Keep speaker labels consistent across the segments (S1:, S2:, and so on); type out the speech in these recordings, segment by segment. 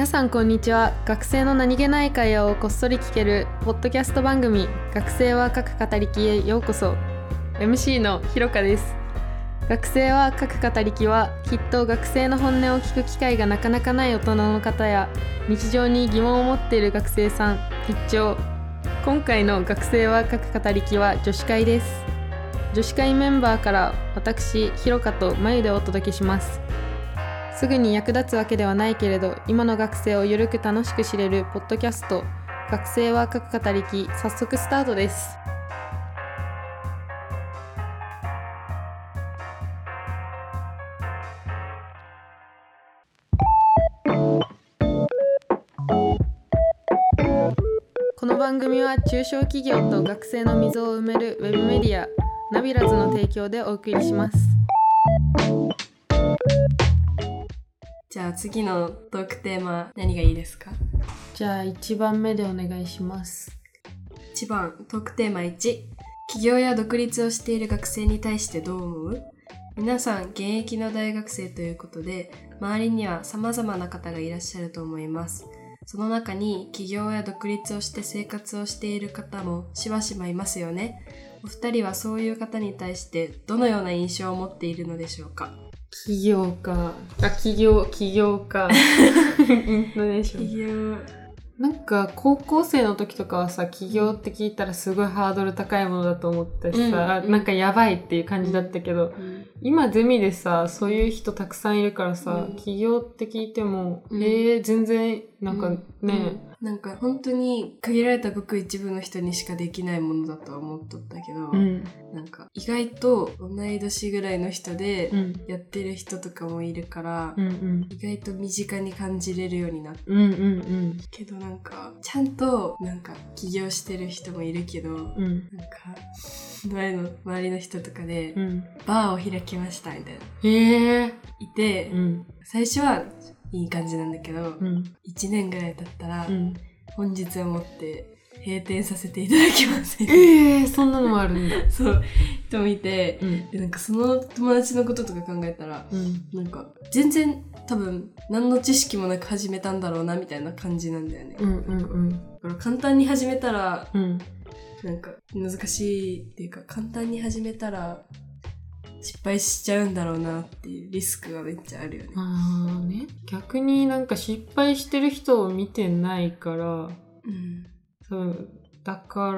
S1: 皆さんこんにちは。学生の何気ない会話をこっそり聞けるポッドキャスト番組学生は書く語りきへようこそ。MC のひろかです。学生は書く語りきはきっと学生の本音を聞く機会がなかなかない大人の方や日常に疑問を持っている学生さん必聴今回の学生は書く語りきは女子会です。女子会メンバーから私ひろかとまゆでお届けします。すぐに役立つわけではないけれど今の学生をゆるく楽しく知れるポッドキャスト。学生は書く語りき早速スタートです。この番組は中小企業と学生の溝を埋めるウェブメディアナビラズの提供でお送りします。
S2: じゃあ次のトークテーマ何がいいですか？
S1: じゃあ1番目でお願いします。
S2: 1番トークテーマ1起業や独立をしている学生に対してどう思う？皆さん現役の大学生ということで周りには様々な方がいらっしゃると思います。その中に起業や独立をして生活をしている方もしばしばいますよね。お二人はそういう方に対してどのような印象を持っているのでしょうか？
S1: 起業かあ起業起業か イントネーション。
S2: 起業。
S1: なんか高校生の時とかはさ起業って聞いたらすごいハードル高いものだと思ったしさ、
S2: うん
S1: なんかやばいっていう感じだったけど、今ゼミでさそういう人たくさんいるからさ、
S2: うん。
S1: 起業って聞いても、
S2: うん。
S1: えー、全然なんかね、
S2: うんなんか本当に限られたごく一部の人にしかできないものだとは思っとったけど、
S1: うん。
S2: なんか意外と同い年ぐらいの人で
S1: うん。
S2: やってる人とかもいるから、
S1: うんうん。
S2: 意外と身近に感じれるようになった。
S1: うんうん
S2: けどなんかちゃんとなんか起業してる人もいるけど、
S1: うん。うん
S2: なんか前の周りの人とかで、
S1: うん。
S2: バーを開きましたみたいな。
S1: へえ
S2: いて、
S1: うん。
S2: 最初はいい感じなんだけど、
S1: うん。
S2: 1年ぐらい経ったら、
S1: うん。
S2: 本日をもって閉店させていただきます
S1: えー、そんなのもあるんだ。
S2: そう。人もいて、
S1: うん。
S2: でなんかその友達のこととか考えたら
S1: うん。
S2: なんか全然多分何の知識もなく始めたんだろうなみたいな感じなんだよね、
S1: うんうんうん。
S2: だから簡単に始めたら
S1: うん。
S2: なんか難しいっていうか簡単に始めたら失敗しちゃうんだろうなっていうリスクがめっちゃあるよね。
S1: あーね。逆になんか失敗してる人を見てないから
S2: うん。
S1: そうだか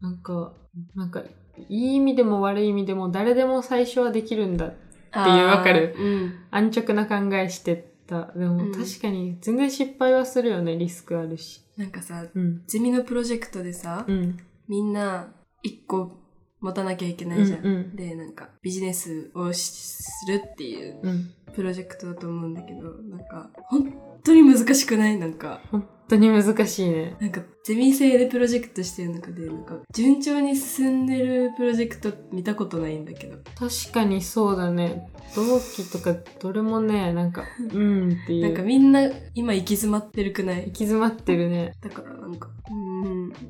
S1: らなんかなんかいい意味でも悪い意味でも誰でも最初はできるんだっていうわかる？
S2: うん。
S1: 安直な考えしてた。でも
S2: うん。
S1: 確かに全然失敗はするよねリスクあるし。
S2: なんかさ、
S1: うん。
S2: ゼミのプロジェクトでさ、
S1: うん。
S2: みんな一個持たなきゃいけないじゃん。
S1: うんうん。
S2: で、なんかビジネスをしするっていう
S1: うん。
S2: プロジェクトだと思うんだけど、なんか本当に難しくない？なんか。
S1: 本当に難しいね。
S2: なんか、ゼミ生でプロジェクトしてる中で、なんか、順調に進んでるプロジェクト見たことないんだけど。
S1: 確かにそうだね。同期とかどれもねなんか うんっていう。
S2: なんかみんな今行き詰まってるくない？
S1: 行き詰まってるね。
S2: だからなんか、うん、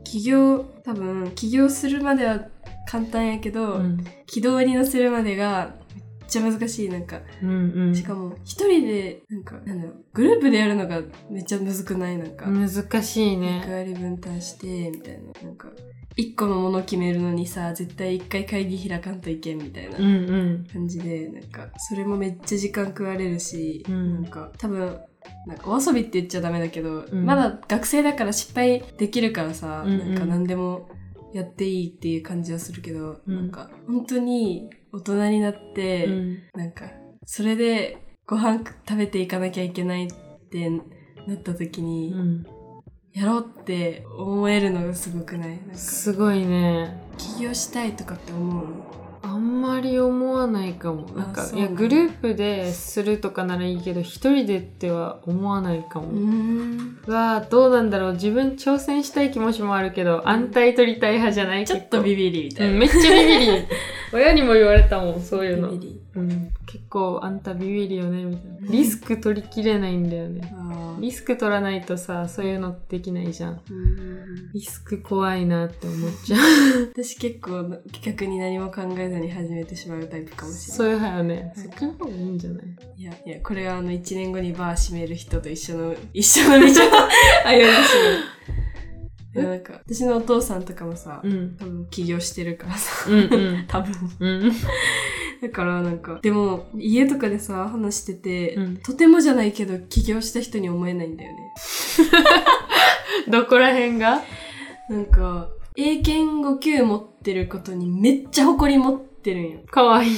S2: 起業、多分、起業するまでは簡単やけど、
S1: うん。
S2: 軌道に乗せるまでがめっちゃ難しい。なんか、
S1: うんうん。
S2: しかも、一人で、なんか、なんだろう、グループでやるのがめっちゃむずくない？なんか、
S1: 難しい
S2: 役
S1: ね
S2: 割分担して、みたいな。なんか、一個のもの決めるのにさ、絶対一回会議開かんといけんみたいな
S1: うんうん。
S2: 感じで、なんか、それもめっちゃ時間食われるし、
S1: うん。
S2: なんか、多分、なんかお遊びって言っちゃダメだけど、
S1: うん。
S2: まだ学生だから失敗できるからさ、
S1: うんうん。
S2: なんか何でもやっていいっていう感じはするけど、
S1: うん。
S2: なんか本当に大人になって、
S1: うん。
S2: なんかそれでご飯食べていかなきゃいけないってなった時に、
S1: うん。
S2: やろうって思えるのがすごくない？なんか
S1: すごいね。
S2: 起業したいとかって思う？
S1: あんまり思わないかも。なんかいやグループでするとかならいいけど一人でっては思わないかも、
S2: う
S1: あどうなんだろう。自分挑戦したい気持ちもあるけど安泰取りたい派じゃない？
S2: ちょっとビ
S1: ビ
S2: ビりみたいな、
S1: うん、めっちゃビビり親にも言われたもんそういうの。
S2: ビビり。
S1: うん、結構あんたビビるよねみたいな。リスク取りきれないんだよね。リスク取らないとさそういうのできないじゃん。
S2: うん
S1: リスク怖いなって思っちゃう。
S2: 私結構逆に何も考えずに始めてしまうタイプかもしれない。
S1: そういう派よね。
S2: はい。
S1: そっちの方がいいんじゃない？
S2: いやいやこれはあの1年後にバー閉める人と一緒の一緒の道を歩んでしまういやなんか私のお父さんとかもさ、
S1: うん。
S2: 多分起業してるからさ。
S1: うんうん。
S2: 多分。
S1: うん。
S2: だからなんかでも家とかでさ話してて、
S1: うん。
S2: とてもじゃないけど起業した人に思えないんだよね。
S1: どこら辺が？
S2: なんか英検5級持ってることにめっちゃ誇り持ってるんよ。
S1: かわいい。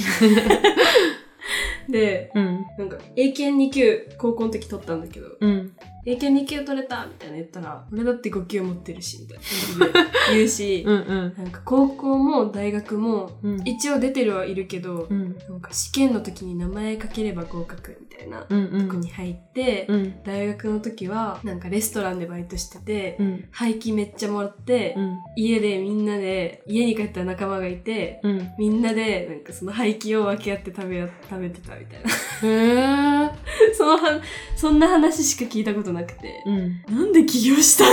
S2: で
S1: うん。
S2: なんか英検2級高校の時取ったんだけど
S1: うん
S2: 英検2級取れたみたいな言ったら俺だって5級持ってるしみたいな。言うし、
S1: うんうん。
S2: なんか高校も大学も
S1: うん。
S2: 一応出てるはいるけど、
S1: うん。
S2: なんか試験の時に名前書ければ合格みたいな
S1: うんうん。
S2: とこに入って、
S1: うん。
S2: 大学の時はなんかレストランでバイトしてて、
S1: うん。
S2: 廃棄めっちゃもらって、
S1: うん。
S2: 家でみんなで家に帰ったら仲間がいて、
S1: うん。
S2: みんなでなんかその廃棄を分け合って食べや食べてたみたいな。
S1: へえ
S2: そのはそんな話しか聞いたことなくて、
S1: うん。
S2: なんで起業したの？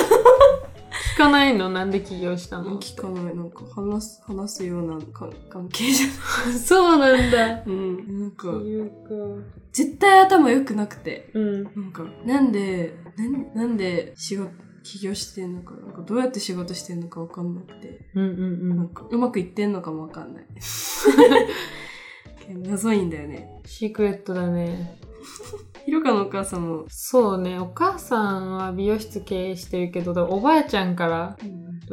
S1: 聞かないの？なんで起業したの？
S2: 聞かない。なんか話す話すようなか関係じゃ
S1: そうなんだ。
S2: ないうん。なんか絶対頭良くなくて。
S1: うん。
S2: なんかなんでなんなんで仕事起業してんのかなんかどうやって仕事してんのか分かんなくて。
S1: うんうんうん。
S2: なんかうまくいってんのかも分かんない。謎いんだよね。
S1: シークレットだね
S2: ひろかのお母さんも、
S1: そうねお母さんは美容室経営してるけどおばあちゃんから。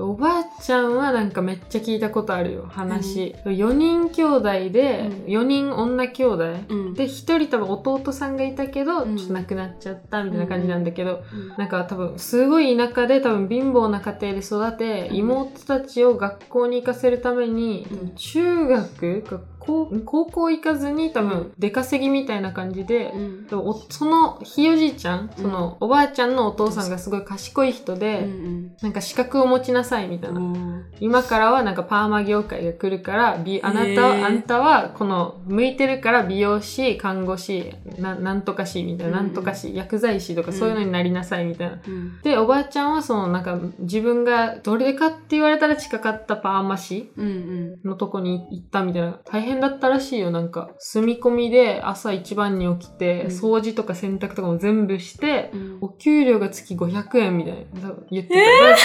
S1: おばあちゃんはなんかめっちゃ聞いたことあるよ話、4人兄弟で、
S2: うん。
S1: 4人女兄弟、
S2: うん。
S1: で1人多分弟さんがいたけど、
S2: うん。
S1: ちょっと亡くなっちゃったみたいな感じなんだけど、
S2: うん。
S1: なんか多分すごい田舎で多分貧乏な家庭で育て、
S2: うん。
S1: 妹たちを学校に行かせるために、
S2: うん。
S1: 中学学校高校行かずに多
S2: うん
S1: 分出稼ぎみたいな感じで、
S2: うん。
S1: そのひいおじいちゃん、
S2: うん。
S1: そのおばあちゃんのお父さんがすごい賢い人で、
S2: うん
S1: なんか資格を持ちなさいみたいな。
S2: うん
S1: 今からはなんかパーマ業界が来るから、美あなたあんたはこの向いてるから美容師、看護師、ななんとか師みたいな、
S2: うん。
S1: なんとか師、薬剤師とかそういうのになりなさいみたいな。
S2: うん。
S1: で、おばあちゃんはそのなんか自分がどれかって言われたら近かったパーマ師
S2: うんうん。
S1: のとこに行ったみたいな。大変だったらしいよ。なんか、住み込みで朝一番に起きて、
S2: うん
S1: 掃除とか洗濯とかも全部して、
S2: うん
S1: お給料が月500円みたいな言ってた。お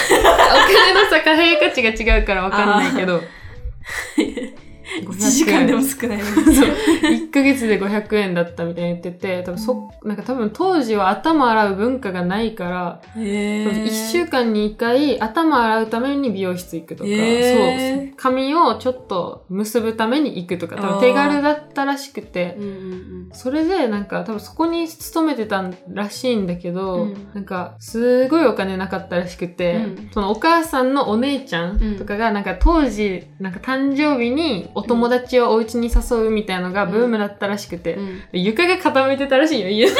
S1: 金のさ、貨幣価値が違うからわかんないけど。
S2: 1時間でも少ないのに。
S1: そう。1ヶ月で500円だったみたいに言ってて、多分そ、なんか多分当時は頭洗う文化がないから、
S2: へー。
S1: 1週間に1回頭洗うために美容室行くとか、そう、髪をちょっと結ぶために行くとか、多分手軽だったらしくて
S2: う、んうん
S1: それでなんか多分そこに勤めてたらしいんだけど、
S2: うん。
S1: なんかすごいお金なかったらしくて、
S2: うん。
S1: そのお母さんのお姉ちゃんとかがなんか当時なんか誕生日にお友達をお家に誘うみたいのがブームだったらしくて、床が傾いてたらしいよ。家 の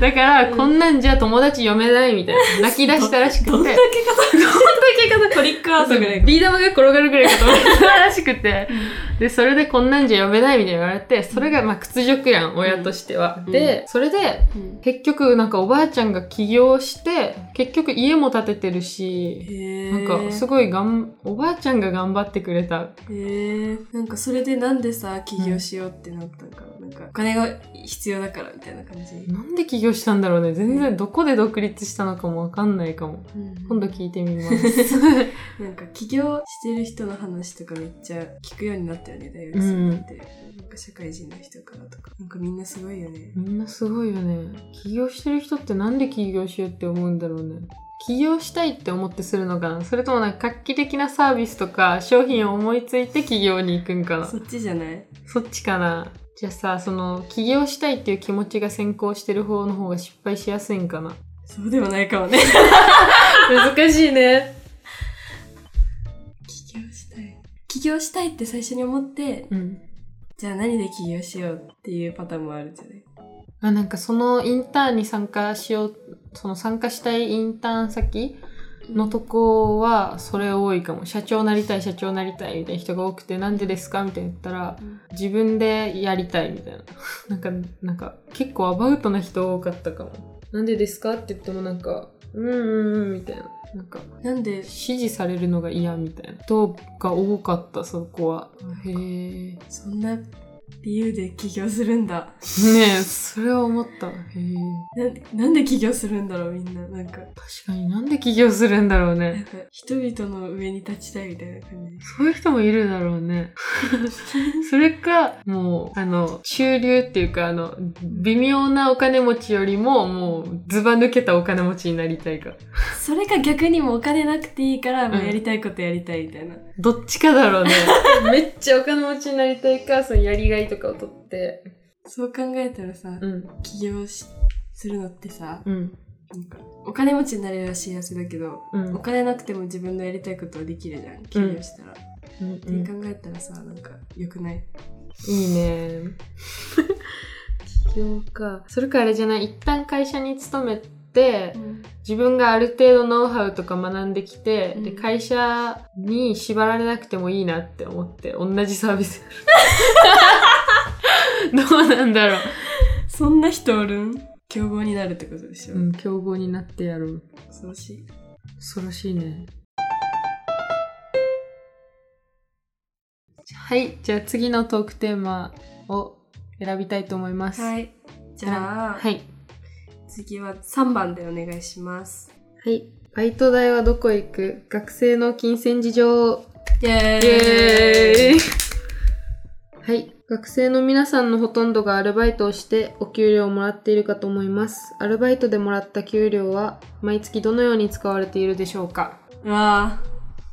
S1: だから、
S2: うん。
S1: こんなんじゃ友達読めないみたいな泣き出したらしくて。
S2: どんだけ傾いてトリックアートぐらい
S1: ビー玉が転がるぐらい傾いてたらしくて でそれでこんなんじゃ読めないみたいに言われてそれがまあ屈辱やん親としては、
S2: うん。
S1: でそれで
S2: うん。
S1: 結局なんかおばあちゃんが起業して結局家も建ててるし
S2: へ
S1: なんかすごいがんおばあちゃんが頑張ってくれた。
S2: へえなんかそれでなんでさ起業しようってなったのか。な、なんかお金が必要だからみたいな感じ、
S1: なんで起業したんだろうね。全然どこで独立したのかもわかんないかも。今度聞いてみます。
S2: なんか起業してる人の話とかめっちゃ聞くようになったよね。大学生になって、なんか社会人の人からとか。なんかみんなすごいよね。
S1: みんなすごいよね。起業してる人ってなんで起業しようって思うんだろうね。起業したいって思ってするのかな。それともなんか画期的なサービスとか商品を思いついて起業に行くんかな。
S2: そっちじゃない？
S1: そっちかなじゃあさその起業したいっていう気持ちが先行してる方の方が失敗しやすいんかな？
S2: そうでもないかもね。
S1: 難しいね。
S2: 起業したい。起業したいって最初に思って
S1: うん。
S2: じゃあ何で起業しようっていうパターンもあるじゃない？
S1: あなんかそのインターンに参加しようその参加したいインターン先のとこはそれ多いかも。社長なりたい社長なりたいみたいな人が多くてなんでですかみたいに言ったら自分でやりたいみたいな。なんかなんか結構アバウトな人多かったかも。なんでですかって言ってもなんかうんうんうんみたいな。なんか
S2: なんで？
S1: 指示されるのが嫌みたいな人が多かったそこは。へえ
S2: そんな理由で起業するんだ。
S1: ねえそれは思った。へえ。
S2: なんでなんで起業するんだろうみんな。なんか。
S1: 確かになんで起業するんだろうね。
S2: なんか人々の上に立ちたいみたいな感じ。
S1: そういう人もいるだろうね。それか、もう、あの、中流っていうか、あの、微妙なお金持ちよりも、もう、ずば抜けたお金持ちになりたいか。
S2: それか逆にもうお金なくていいから、もうやりたいことやりたいみたいな、
S1: どっちかだろうね。めっちゃお金持ちになりたいか、そのやりがいとかを取って。
S2: そう考えたらさ、
S1: うん。
S2: 起業しするのってさ
S1: うん。
S2: なんかお金持ちになれるは幸せだけど、
S1: うん。
S2: お金なくても自分のやりたいことはできるじゃん起業したら、
S1: うん
S2: って考えたらさなんか良くない？
S1: いいね。起業か。それかあれじゃない？一旦会社に勤めて、自分がある程度ノウハウとか学んできて、
S2: うん。
S1: で会社に縛られなくてもいいなって思って同じサービス どうなんだろう、
S2: そんな人おるん？競合になるってことでしょ、
S1: うん、競合になってやろう。
S2: 恐ろしい。
S1: 恐ろしいね。はいじゃあ次のトークテーマを選びたいと思います。
S2: はい。じゃあ、
S1: はい
S2: 次は3番でお願いします
S1: はいバイト代はどこ行く？学生の金銭事情
S2: イエ
S1: イエーイはい。学生の皆さんのほとんどがアルバイトをしてお給料をもらっているかと思います。アルバイトでもらった給料は毎月どのように使われているでしょうか？
S2: うわ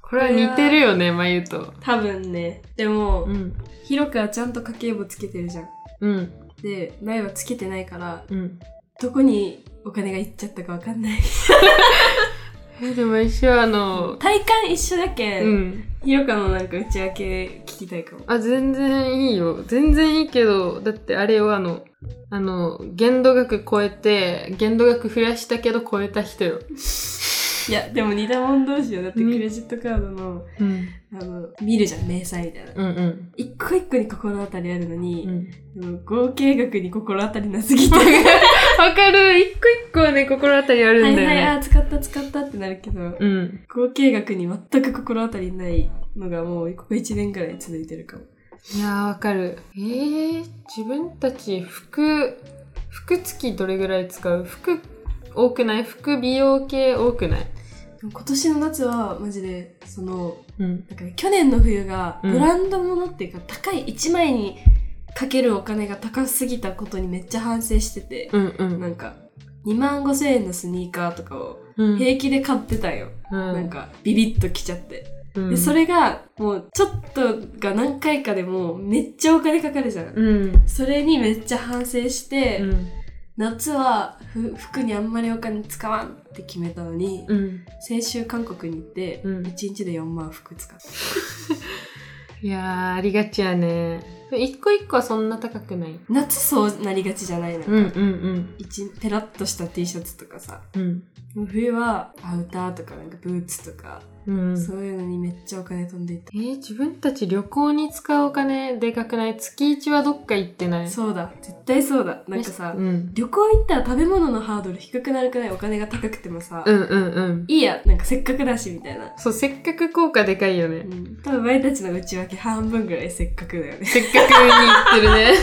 S1: これは似てるよね、まゆと。
S2: ー多分ねでも、
S1: うん。
S2: ひろくはちゃんと家計簿つけてるじゃん
S1: うん。
S2: で前はつけてないから
S1: うん。
S2: どこにお金がいっちゃったかわかんない
S1: え、でも一緒あの、
S2: 体感一緒だけ、
S1: うんん。
S2: ひろかのなんか内訳聞きたいかも
S1: あ、全然いいよ。全然いいけど、だってあれはあの、あの、限度額超えて、限度額増やしたけど超えた人よ。
S2: いやでも似たもん同士よだってク
S1: ね
S2: レジットカードの
S1: うん。
S2: あの見るじゃん明細みたいな
S1: うんうん。
S2: 一個一個に心当たりあるのに、
S1: うん。
S2: 合計額に心当たりなすぎて
S1: わかる一個一個ね、心当たりあるんだよね。
S2: はいはいあ使った使ったってなるけど、
S1: うん。
S2: 合計額に全く心当たりないのがもうここ1年ぐらい続いてるかも
S1: いやー、わかる。えー、自分たち服、服月どれぐらい使う？服多くない？服美容系多くない？
S2: 今年の夏はマジでその
S1: うん。
S2: なんかね去年の冬が
S1: うん。
S2: ブランド物っていうか、高い1枚にかけるお金が高すぎたことにめっちゃ反省してて、
S1: うんうん。
S2: なんか2万5千円のスニーカーとかを
S1: うん、
S2: 平気で買ってたよ、
S1: うん、
S2: なんかビビッときちゃって、
S1: うん、
S2: でそれがもうちょっとが何回かでもうめっちゃお金かかるじゃん、
S1: うん。
S2: それにめっちゃ反省して、
S1: うん。
S2: 夏はふ服にあんまりお金使わんって決めたのに、
S1: うん。
S2: 先週韓国に行って、
S1: うん
S2: 1日で4万服使った
S1: いやー、ありがちやね。一個一個はそんな高くない？
S2: 夏そうなりがちじゃない？の、
S1: うんうん
S2: 一ペラッとした T シャツとかさ。
S1: うん。
S2: 冬はアウターとかなんかブーツとか、
S1: うん。
S2: そういうのにめっちゃお金飛んでいった。
S1: えー、自分たち旅行に使うお金でかくない？月一はどっか行ってない？
S2: そうだ。絶対そうだ。なんかさ、
S1: うん。
S2: 旅行行ったら食べ物のハードル低くなるくないお金が高くてもさ、
S1: うんうんうん。
S2: いいや。なんかせっかくだしみたいな、
S1: そう、せっかく効果でかいよね。
S2: うん、多分前たちの内訳半分ぐらいせっかくだよね。
S1: せっか行ってるね。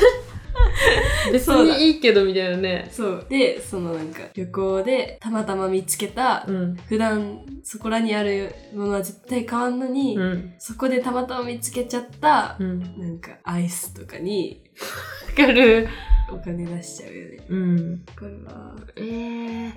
S1: 別にいいけどみたいなね。
S2: そうでそのなんか旅行でたまたま見つけた、
S1: うん。
S2: 普段そこらにあるものは絶対買わんのに、
S1: うん。
S2: そこでたまたま見つけちゃった、
S1: うん。
S2: なんかアイスとかに
S1: わかる。
S2: お金出しちゃうよね。
S1: うん。
S2: これは。
S1: えー。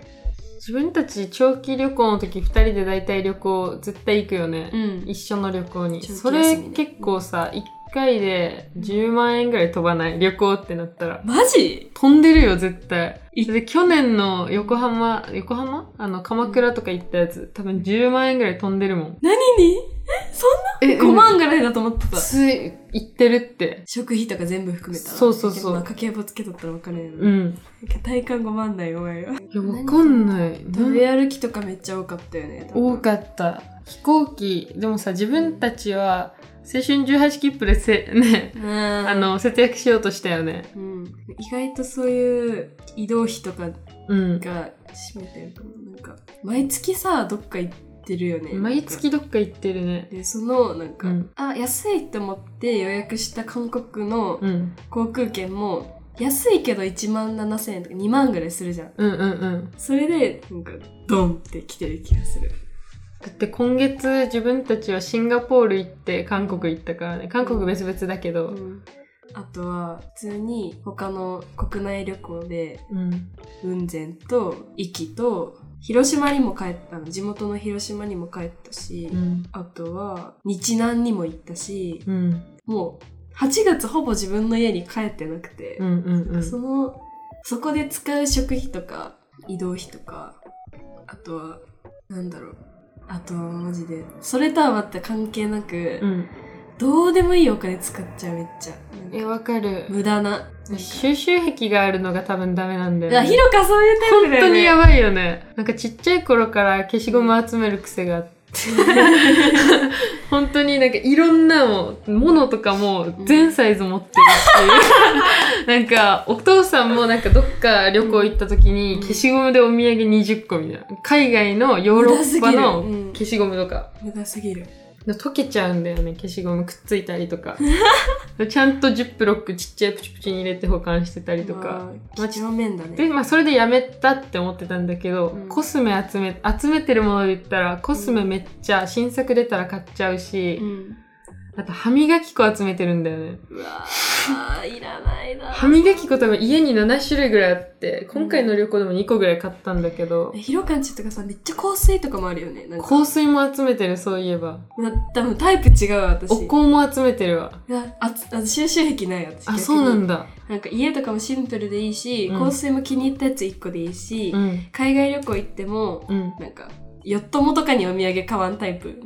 S1: 自分たち長期旅行の時二人で大体旅行絶対行くよね。
S2: うん
S1: 一緒の旅行に。それ
S2: ね
S1: 結構さ、一回で10万円ぐらい飛ばない旅行ってなったら。
S2: マジ？
S1: 飛んでるよ、絶対。で、去年の横浜、横浜？あの、鎌倉とか行ったやつ、多分10万円ぐらい飛んでるもん。
S2: 何に？えそん
S1: え
S2: 5万ぐらいだと思ってた。
S1: つい、言ってるって。
S2: 食費とか全部含めたら。
S1: そうそうそう
S2: まあ、家計簿つけとったら分かるやろ。
S1: うん。
S2: 体感5万台弱いわ。
S1: いや、わかんない。
S2: 食べ歩きとかめっちゃ多かったよね。多
S1: かった。飛行機、でもさ、自分たちは、青春18切符でせ、ね、
S2: うん。
S1: あの、節約しようとしたよね。
S2: うん、意外とそういう移動費とか
S1: うん。
S2: が占めてるかも。なんか、毎月さ、どっか行ってるよね。
S1: 毎月どっか行ってるね。
S2: で、その、なんか、
S1: うん
S2: あ、安いって思って予約した韓国の
S1: うん。
S2: 航空券も、安いけど1万7000円とか2万ぐらいするじゃん。
S1: うんうんうん。
S2: それで、なんか、ドンって来てる気がする。
S1: だって今月自分たちはシンガポール行って韓国行ったからね。韓国別々だけど。
S2: うん。あとは、普通に他の国内旅行で、
S1: うん。
S2: 雲仙と、壱岐と、広島にも帰ったの。地元の広島にも帰ったし、
S1: うん。
S2: あとは、日南にも行ったし、
S1: うん。
S2: もう、8月ほぼ自分の家に帰ってなくて
S1: う、んうんうん。
S2: その、そこで使う食費とか、移動費とか、あとは、なんだろう。あとはマジで、それとは全く関係なく、
S1: うん。
S2: どうでもいいお金使っちゃうめっちゃ。
S1: え、わかる。
S2: 無駄な。
S1: 収集癖があるのが多分ダメなんだ
S2: いや、
S1: よね。
S2: ひろかそういうタイプ
S1: 本
S2: だよね。
S1: 当にやばいよね。なんかちっちゃい頃から消しゴム集める癖があって。本当になんかいろんなもものとかも全サイズ持ってるし、なんかお父さんもなんかどっか旅行行った時に
S2: うん
S1: 消しゴムでお土産20個みたいな。海外のヨーロッパの消しゴムとか。
S2: 無駄すぎる。
S1: 溶けちゃうんだよね、消しゴムくっついたりとか。ちゃんとジップロックちっちゃいプチプチに入れて保管してたりとか。
S2: まあ、几帳面だね。
S1: で、まあ、それでやめたって思ってたんだけど、
S2: うん
S1: コスメ集め、集めてるもので言ったら、コスメめっちゃ新作出たら買っちゃうし、
S2: うん。
S1: あと歯磨き粉集めてるんだよね。
S2: うわー、いらないな。
S1: 歯磨き粉多分家に7種類ぐらいあって、今回の旅行でも2個ぐらい買ったんだけど
S2: え、ひろかんちとかさ、めっちゃ香水とかもあるよね。
S1: 香水も集めてる、そういえば。
S2: うわ多分タイプ違うわ、私。
S1: お香も集めてるわ。
S2: あつあ収集癖ない私。
S1: あ、そうなんだ。
S2: なんか家とかもシンプルでいいし、
S1: うん
S2: 香水も気に入ったやつ1個でいいし、
S1: うん。
S2: 海外旅行行っても、
S1: うん。
S2: なんか、ヨットモとかにお土産買わんタイプ。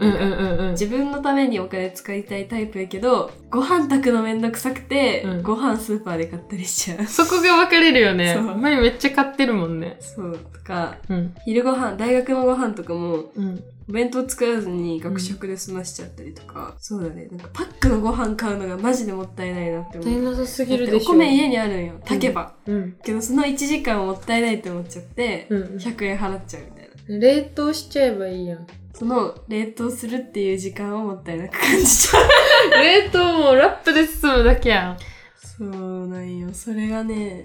S2: 自分のためにお金使いたいタイプやけど、ご飯炊くのめんどくさくて、
S1: うん
S2: ご飯スーパーで買ったりしちゃう。
S1: そこが分かれるよね。前めっちゃ買ってるもんね。
S2: そう、とか、
S1: うん。
S2: 昼ご飯、大学のご飯とかも、
S1: うん。
S2: お弁当作らずに学食で済ましちゃったりとか、そうだね。なんかパックのご飯買うのがマジでもったいないなって思う。
S1: 大変なさすぎるでしょ。
S2: お米家にあるんよ。炊けば。
S1: うん。
S2: けどその1時間もったいないって思っちゃって、
S1: うん。
S2: 100円払っちゃう。
S1: 冷凍しちゃえばいいやん。
S2: その冷凍するっていう時間をもったいなく感じちゃう。
S1: 冷凍もラップで包むだけやん。
S2: そうなんよ。それがね、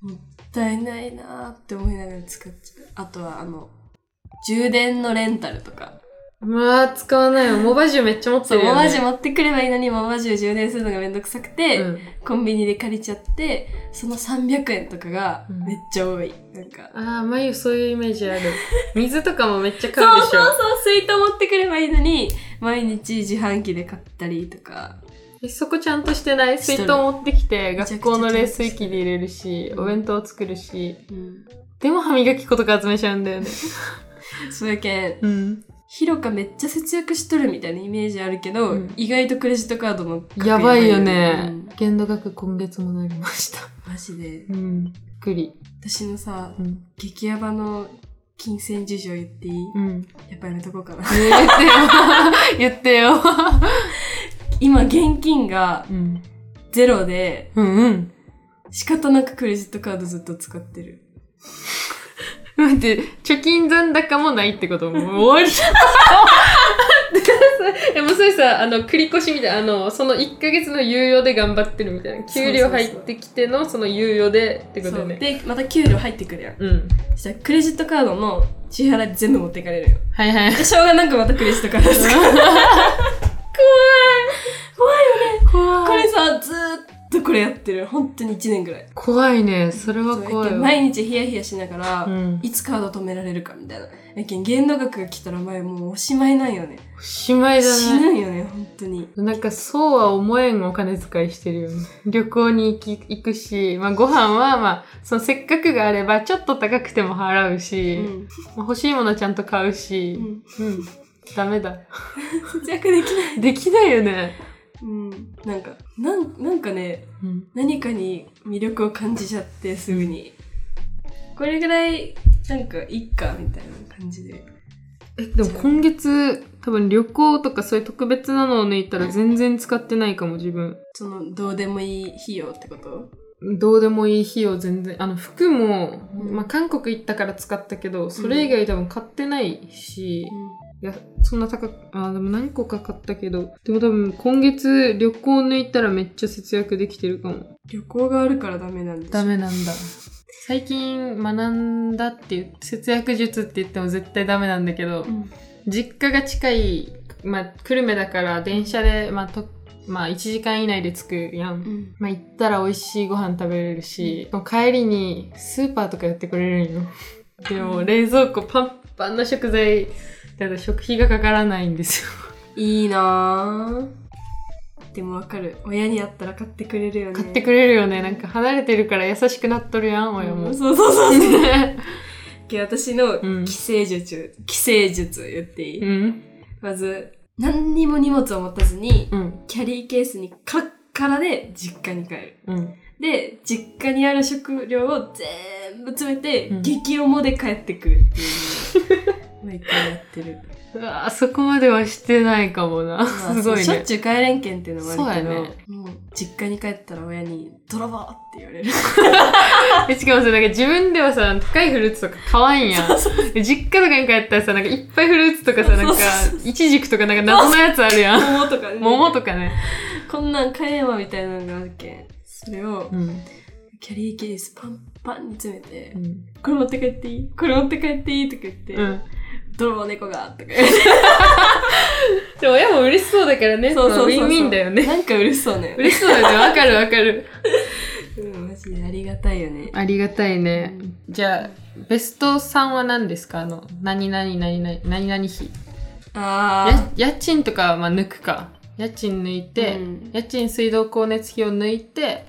S2: もったいないなーって思いながら使っちゃう。あとはあの、充電のレンタルとか。
S1: まあ、使わないよ。モバジュめっちゃ持って
S2: そう、
S1: るよ、ね。
S2: モバジュ持ってくればいいのに、モバジュ充電するのがめんどくさくて、
S1: うん。
S2: コンビニで借りちゃって、その300円とかが
S1: うん
S2: めっちゃ多い。なんか。
S1: ああ、まゆそういうイメージある。水とかもめっちゃ買
S2: そううそう
S1: でしょ。
S2: そう、水筒持ってくればいいのに、毎日自販機で買ったりとか。
S1: えそこちゃんとしてない？水筒持ってきて、学校の冷水器で入れるし、
S2: うん
S1: お弁当作るし、
S2: うん。
S1: でも歯磨き粉とか集めちゃうんだよね。
S2: そうやけん、
S1: うん。
S2: ひろかめっちゃ節約しとるみたいなイメージあるけど、
S1: うん
S2: 意外とクレジットカードの額
S1: やばいよ
S2: う
S1: ね
S2: ん。
S1: 限度額今月もなりました。
S2: マジで。
S1: うん。びっくり。
S2: 私のさ、
S1: うん。
S2: 激ヤバの金銭事情言っていい、
S1: うん。
S2: やっぱやめとこうかな。
S1: ね言ってよ。言ってよ。
S2: 今現金が
S1: うん。
S2: ゼロで、
S1: うんうん。
S2: 仕方なくクレジットカードずっと使ってる。
S1: 待って、貯金残高もないってこともう終わり でもそれさ、あの、繰り越しみたいな、あの、その1ヶ月の猶予で頑張ってるみたいな。給料入ってきてのその猶予でってことだよね。
S2: で、また給料入ってくるやん。
S1: うん。
S2: そしたらクレジットカードの支払い全部持っていかれるよ。
S1: はいはい。
S2: で、しょうがなくまたクレジットカード。怖い怖いよね。
S1: 怖
S2: これさ、ずーっとこれやってる。本当に1年ぐらい。
S1: 怖いね。それは怖いわ。
S2: 毎日ヒヤヒヤしながら、
S1: うん。
S2: いつカード止められるかみたいな。やけん限度額が来たら前もうおしまいなんよね。
S1: おしまい
S2: 死
S1: だね。
S2: ぬんよね、本当に。
S1: なんかそうは思えんお金遣いしてるよね。旅行に行き行くし、まあご飯はまあ、そのせっかくがあればちょっと高くても払うし、
S2: うん。
S1: まあ欲しいものちゃんと買うし、
S2: うん
S1: うん。ダメだ
S2: 節約できない。
S1: できないよね、
S2: うん。なんか、なん、なんかね、
S1: うん、
S2: 何かに魅力を感じちゃって、すぐに。これぐらい、なんか、いっか、みたいな感じで。
S1: えでも今月多分旅行とかそういう特別なのを抜いたら全然使ってないかも自分
S2: その、どうでもいい費用ってこと？
S1: どうでもいい費用全然あの服も、
S2: うん
S1: まあ、韓国行ったから使ったけどそれ以外多分買ってないし、いやそんな高くあでも何個か買ったけどでも多分今月旅行抜いたらめっちゃ節約できてるかも
S2: 旅行があるからダメなんです
S1: ダメなんだ最近学んだっていう節約術って言っても絶対ダメなんだけど、
S2: うん。
S1: 実家が近い、まあ、久留米だから電車で、まあとまあ、1時間以内で着くやん。
S2: うん。
S1: まあ、行ったら美味しいご飯食べれるし、帰りにスーパーとかやってくれるんよ。でも冷蔵庫パンパンな食材だと食費がかからないんですよ。
S2: いいなぁ。でもわかる。親に会ったら買ってくれるよね。
S1: 買ってくれるよね。なんか離れてるから優しくなっとるやん、親も。
S2: うんそうそうそうそう。で私の
S1: うん
S2: 帰省術、帰省術言っていい、
S1: うん。
S2: まず、何にも荷物を持たずに、
S1: うん。
S2: キャリーケースにカラッカラで実家に帰る。
S1: うん。
S2: で、実家にある食料を全部詰めて、
S1: うん
S2: 激重で帰ってくるっていう のを毎回やってる。
S1: うわーそこまではしてないかもな。
S2: まあ
S1: すごいね。
S2: しょっちゅう帰れんけんっていうのもあるけど、
S1: ね
S2: もう実家に帰ったら親に「泥棒!」って言われる。
S1: えしかもさ、なんか自分ではさ、高いフルーツとか買わんやん。で実家とかに帰ったらさ、なんかいっぱいフルーツとかさ、なんか
S2: そうそう、
S1: イチジクとかなんか謎のやつあるやん。
S2: 桃とかね。
S1: 桃とかね。
S2: こんなん買えんわみたいなのがあるけん。それを
S1: うん。
S2: キャリーケースパンパンに詰めて、
S1: うん。
S2: これ持って帰っていい？これ持って帰っていい？とか言って、
S1: うん。
S2: 泥棒猫がとか。
S1: でも親も嬉しそうだからね。
S2: そうそう
S1: ウィンウィンだよね。
S2: なんか嬉しそうね。
S1: 嬉しそうだよね。わかるわかる。
S2: うん、マジでありがたいよね。
S1: ありがたいね。じゃあ、ベスト3は何ですか？あの、何々何々、何々費。
S2: あ
S1: や家賃とかはまあ抜くか。家賃抜いて、
S2: うん
S1: 家賃水道光熱費を抜いて、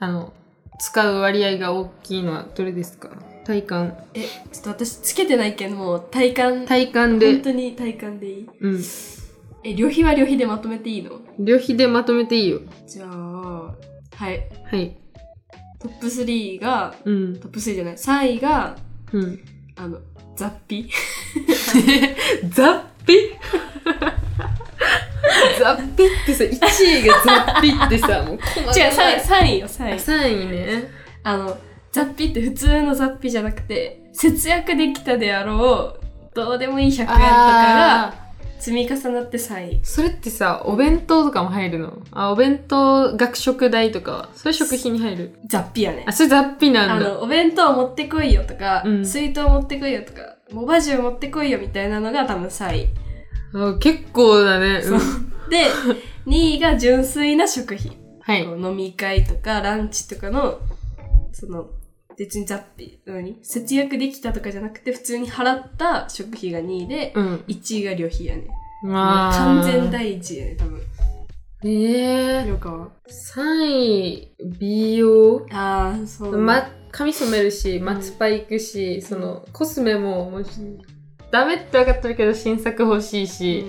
S1: あの、使う割合が大きいのはどれですか？体感。
S2: え、ちょっと私つけてないけどもう体感、
S1: 体感で
S2: 本。当に体感でいい？
S1: うん。
S2: え、旅費は旅費でまとめていいの？
S1: 旅費でまとめていいよ。
S2: じゃあ、はい。
S1: はい。
S2: トップ3が、
S1: うん。
S2: トップ3じゃない、3位が、
S1: うん。
S2: あの、雑費。
S1: 雑費？雑費ってさ、1位が雑費ってさ、もう。
S2: 違う、3位、3位よ、3位。
S1: 3位ね。
S2: あの、雑費って普通の雑費じゃなくて、節約できたであろう、どうでもいい100円とかが
S1: あ
S2: 積み重なって3位。
S1: ーそれってさ、お弁当とかも入るの？あ、お弁当学食代とかは、それ食費に入る？
S2: 雑費やね
S1: あ、。それ雑費なんだ。
S2: あの、お弁当持ってこいよとか、
S1: うん
S2: 水筒持ってこいよとか、モバジュ持ってこいよみたいなのが多分3位。
S1: あ結構だね。
S2: そう
S1: うん
S2: で、2位が純粋な食費。
S1: はい。
S2: 飲み会とかランチとかの、その、別に雑費、何？節約できたとかじゃなくて、普通に払った食費が2位で、
S1: うん。
S2: 1位が旅費やね。
S1: まあ。
S2: 完全第一やね、多分。
S1: ええ
S2: よかは。
S1: 3位、美容？
S2: ああ、そう、
S1: ま、髪染めるし、マツパ行くし、その、コスメも、もう、ダメって分かってるけど、新作欲しいし。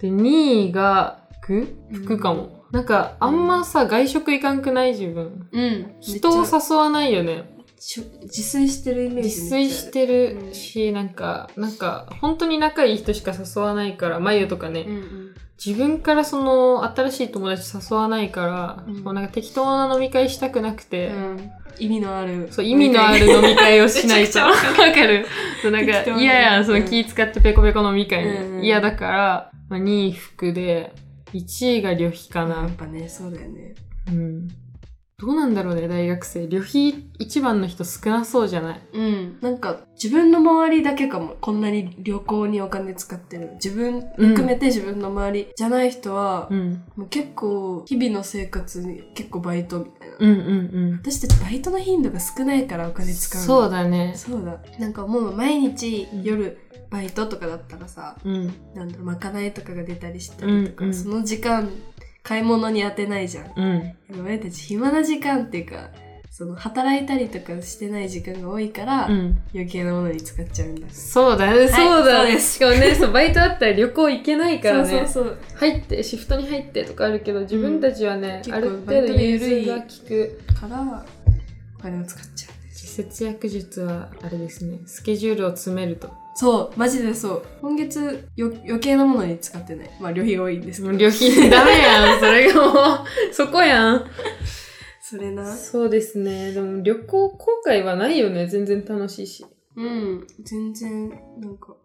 S1: で、2位が、服？服かも。なんか、あんまさ、外食行かんくない？自分。
S2: うん。うん。
S1: 人を誘わないよね。
S2: しょ自炊してるイメージ
S1: 自炊してる
S2: うん
S1: し、なんか、なんか、本当に仲いい人しか誘わないから、眉とかね。
S2: うんうん。
S1: 自分からその、新しい友達誘わないから、
S2: うん
S1: もうなんか適当な飲み会したくなくて、
S2: うん、意味のある。
S1: そう、意味のある飲み会をしないと。わかるそうなんか嫌やん、その気使ってペコペコ飲み会
S2: うん
S1: だから、まあ、2位服で、1位が旅費か
S2: や
S1: な
S2: っ。ぱね、そうだよね。
S1: うん。どうなんだろうね、大学生。旅費一番の人少なそうじゃない？
S2: うん。なんか、自分の周りだけかも。こんなに旅行にお金使ってる。自分含めて自分の周りじゃない人は、
S1: うん。
S2: もう結構、日々の生活に結構バイトみたいな。
S1: うんうんうん。
S2: 私たちバイトの頻度が少ないからお金使うの。
S1: そうだね。
S2: そうだ。なんかもう毎日
S1: うん
S2: 夜、バイトとかだったらさ、
S1: うん。
S2: なんだろう、まかないとかが出たりしたりとか、
S1: うんうん
S2: その時間、買い物に当てないじゃん。
S1: うん。
S2: 俺たち暇な時間っていうか、その働いたりとかしてない時間が多いから、
S1: うん。
S2: 余計なものに使っちゃうんだ。
S1: そうだね、そうだね。
S2: そうです。
S1: しかもねそうバイトあったら旅行行けないからね。入ってシフトに入ってとかあるけど自分たちはね、
S2: うん
S1: ある程度融
S2: 緩い
S1: 通が効く
S2: からお金を使っちゃう。
S1: 節約術はあれですね。スケジュールを詰めると
S2: そうマジでそう。今月よ余計なものに使ってない。まあ旅費が多いんですけど。
S1: 旅費ダメやん。それがもうそこやん。
S2: それな。
S1: そうですね。でも旅行後悔はないよね。全然楽しいし。
S2: うん。全然なんか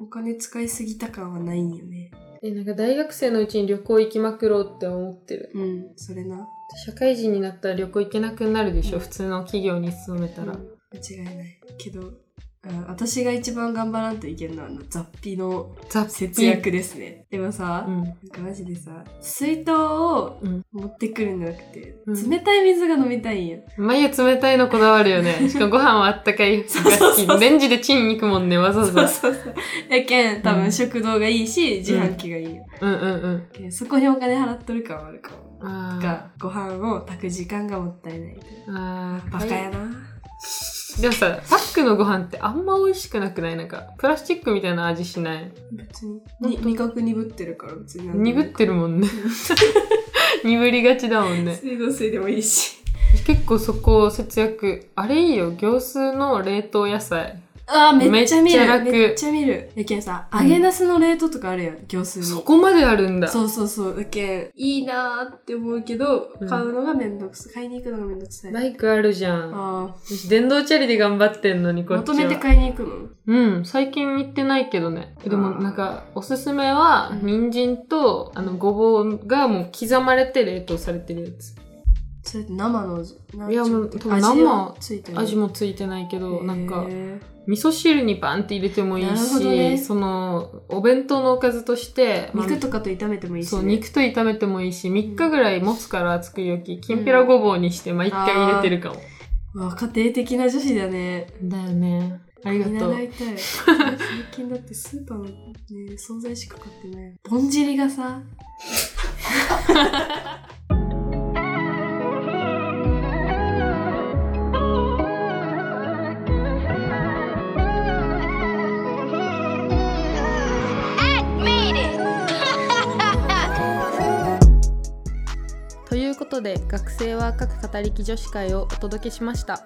S2: お金使いすぎた感はないんよね。
S1: えなんか大学生のうちに旅行行きまくろうって思ってる。
S2: うん。それな。
S1: 社会人になったら旅行行けなくなるでしょ、
S2: うん
S1: 普通の企業に勤めたら、
S2: うん。間違いない。けどあ私が一番頑張らんといけんのはあの雑費の節約ですね。でもさ、
S1: うん。
S2: なんかマジでさ水筒を
S1: うん。
S2: 持ってくるんじゃなくて、
S1: うん。
S2: 冷たい水が飲みたいんよ
S1: 眉冷たいのこだわるよね。しかもご飯はあったかい。レンジでチン行くもんねわざわ
S2: そう
S1: ざ
S2: そうそう。やけん多分食堂がいいし、自販機がいいよ、
S1: うんうんうん。
S2: そこにお金払っとる感はあるかも。
S1: あー。
S2: がご飯を炊く時間がもったいない。
S1: あー。
S2: バカやな、
S1: でもさパックのご飯ってあんま美味しくなくない？なんかプラスチックみたいな味しない？
S2: 別に。に味覚鈍ってるから別に。
S1: 鈍ってるもんね。鈍りがちだもんね。
S2: 水道水でもいいし。
S1: 結構そこ節約。あれいいよ。業数の冷凍野菜
S2: あーめっちゃ見る。
S1: めっちゃ楽。
S2: めっちゃ見る。やけんさ
S1: うん
S2: 揚げナスの冷凍とかあるやん業数に。
S1: そこまであるんだ。
S2: そうそうそう。だけん、いいなーって思うけど、
S1: うん。
S2: 買うのがめんどくさい。買いに行くのがめんどくさい。
S1: バイクあるじゃん。
S2: あ
S1: 私電動チャリで頑張ってんのに
S2: あ。
S1: こっちは。
S2: まとめて買いに行くの？
S1: うん。最近行ってないけどね。でもなんかおすすめは
S2: うん。
S1: 人参とあのごぼうがもう刻まれて冷凍されてるやつ。
S2: それって生の、ない
S1: やもう多分
S2: 味
S1: 生
S2: はついてる
S1: 味もついてないけどなんか
S2: へ
S1: 味噌汁にバンって入れてもいいし、
S2: どね
S1: そのお弁当のおかずとして、
S2: ー
S1: まあ
S2: 肉とかと炒めてもいいし、ね。
S1: そう肉と炒めてもいいし3日ぐらい持つから作り置ききんぴらごぼうにして毎回入れてるかも、
S2: うわ家庭的な女子だね。
S1: だよねありがとう
S2: 見習いたい。最近だってスーパーのね、惣菜しか買ってない。ぼんじりがさ、
S1: ことで学生は各語りき女子会をお届けしました。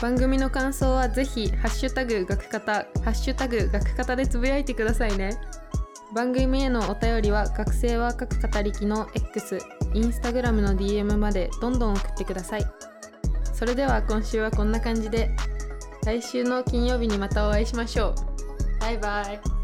S1: 番組の感想はぜひハッシュタグ学方ハッシュタグ学方でつぶやいてくださいね。番組へのお便りは学生は各語りきの X インスタグラムの DM までどんどん送ってください。それでは今週はこんな感じで来週の金曜日にまたお会いしましょう。バイバイ。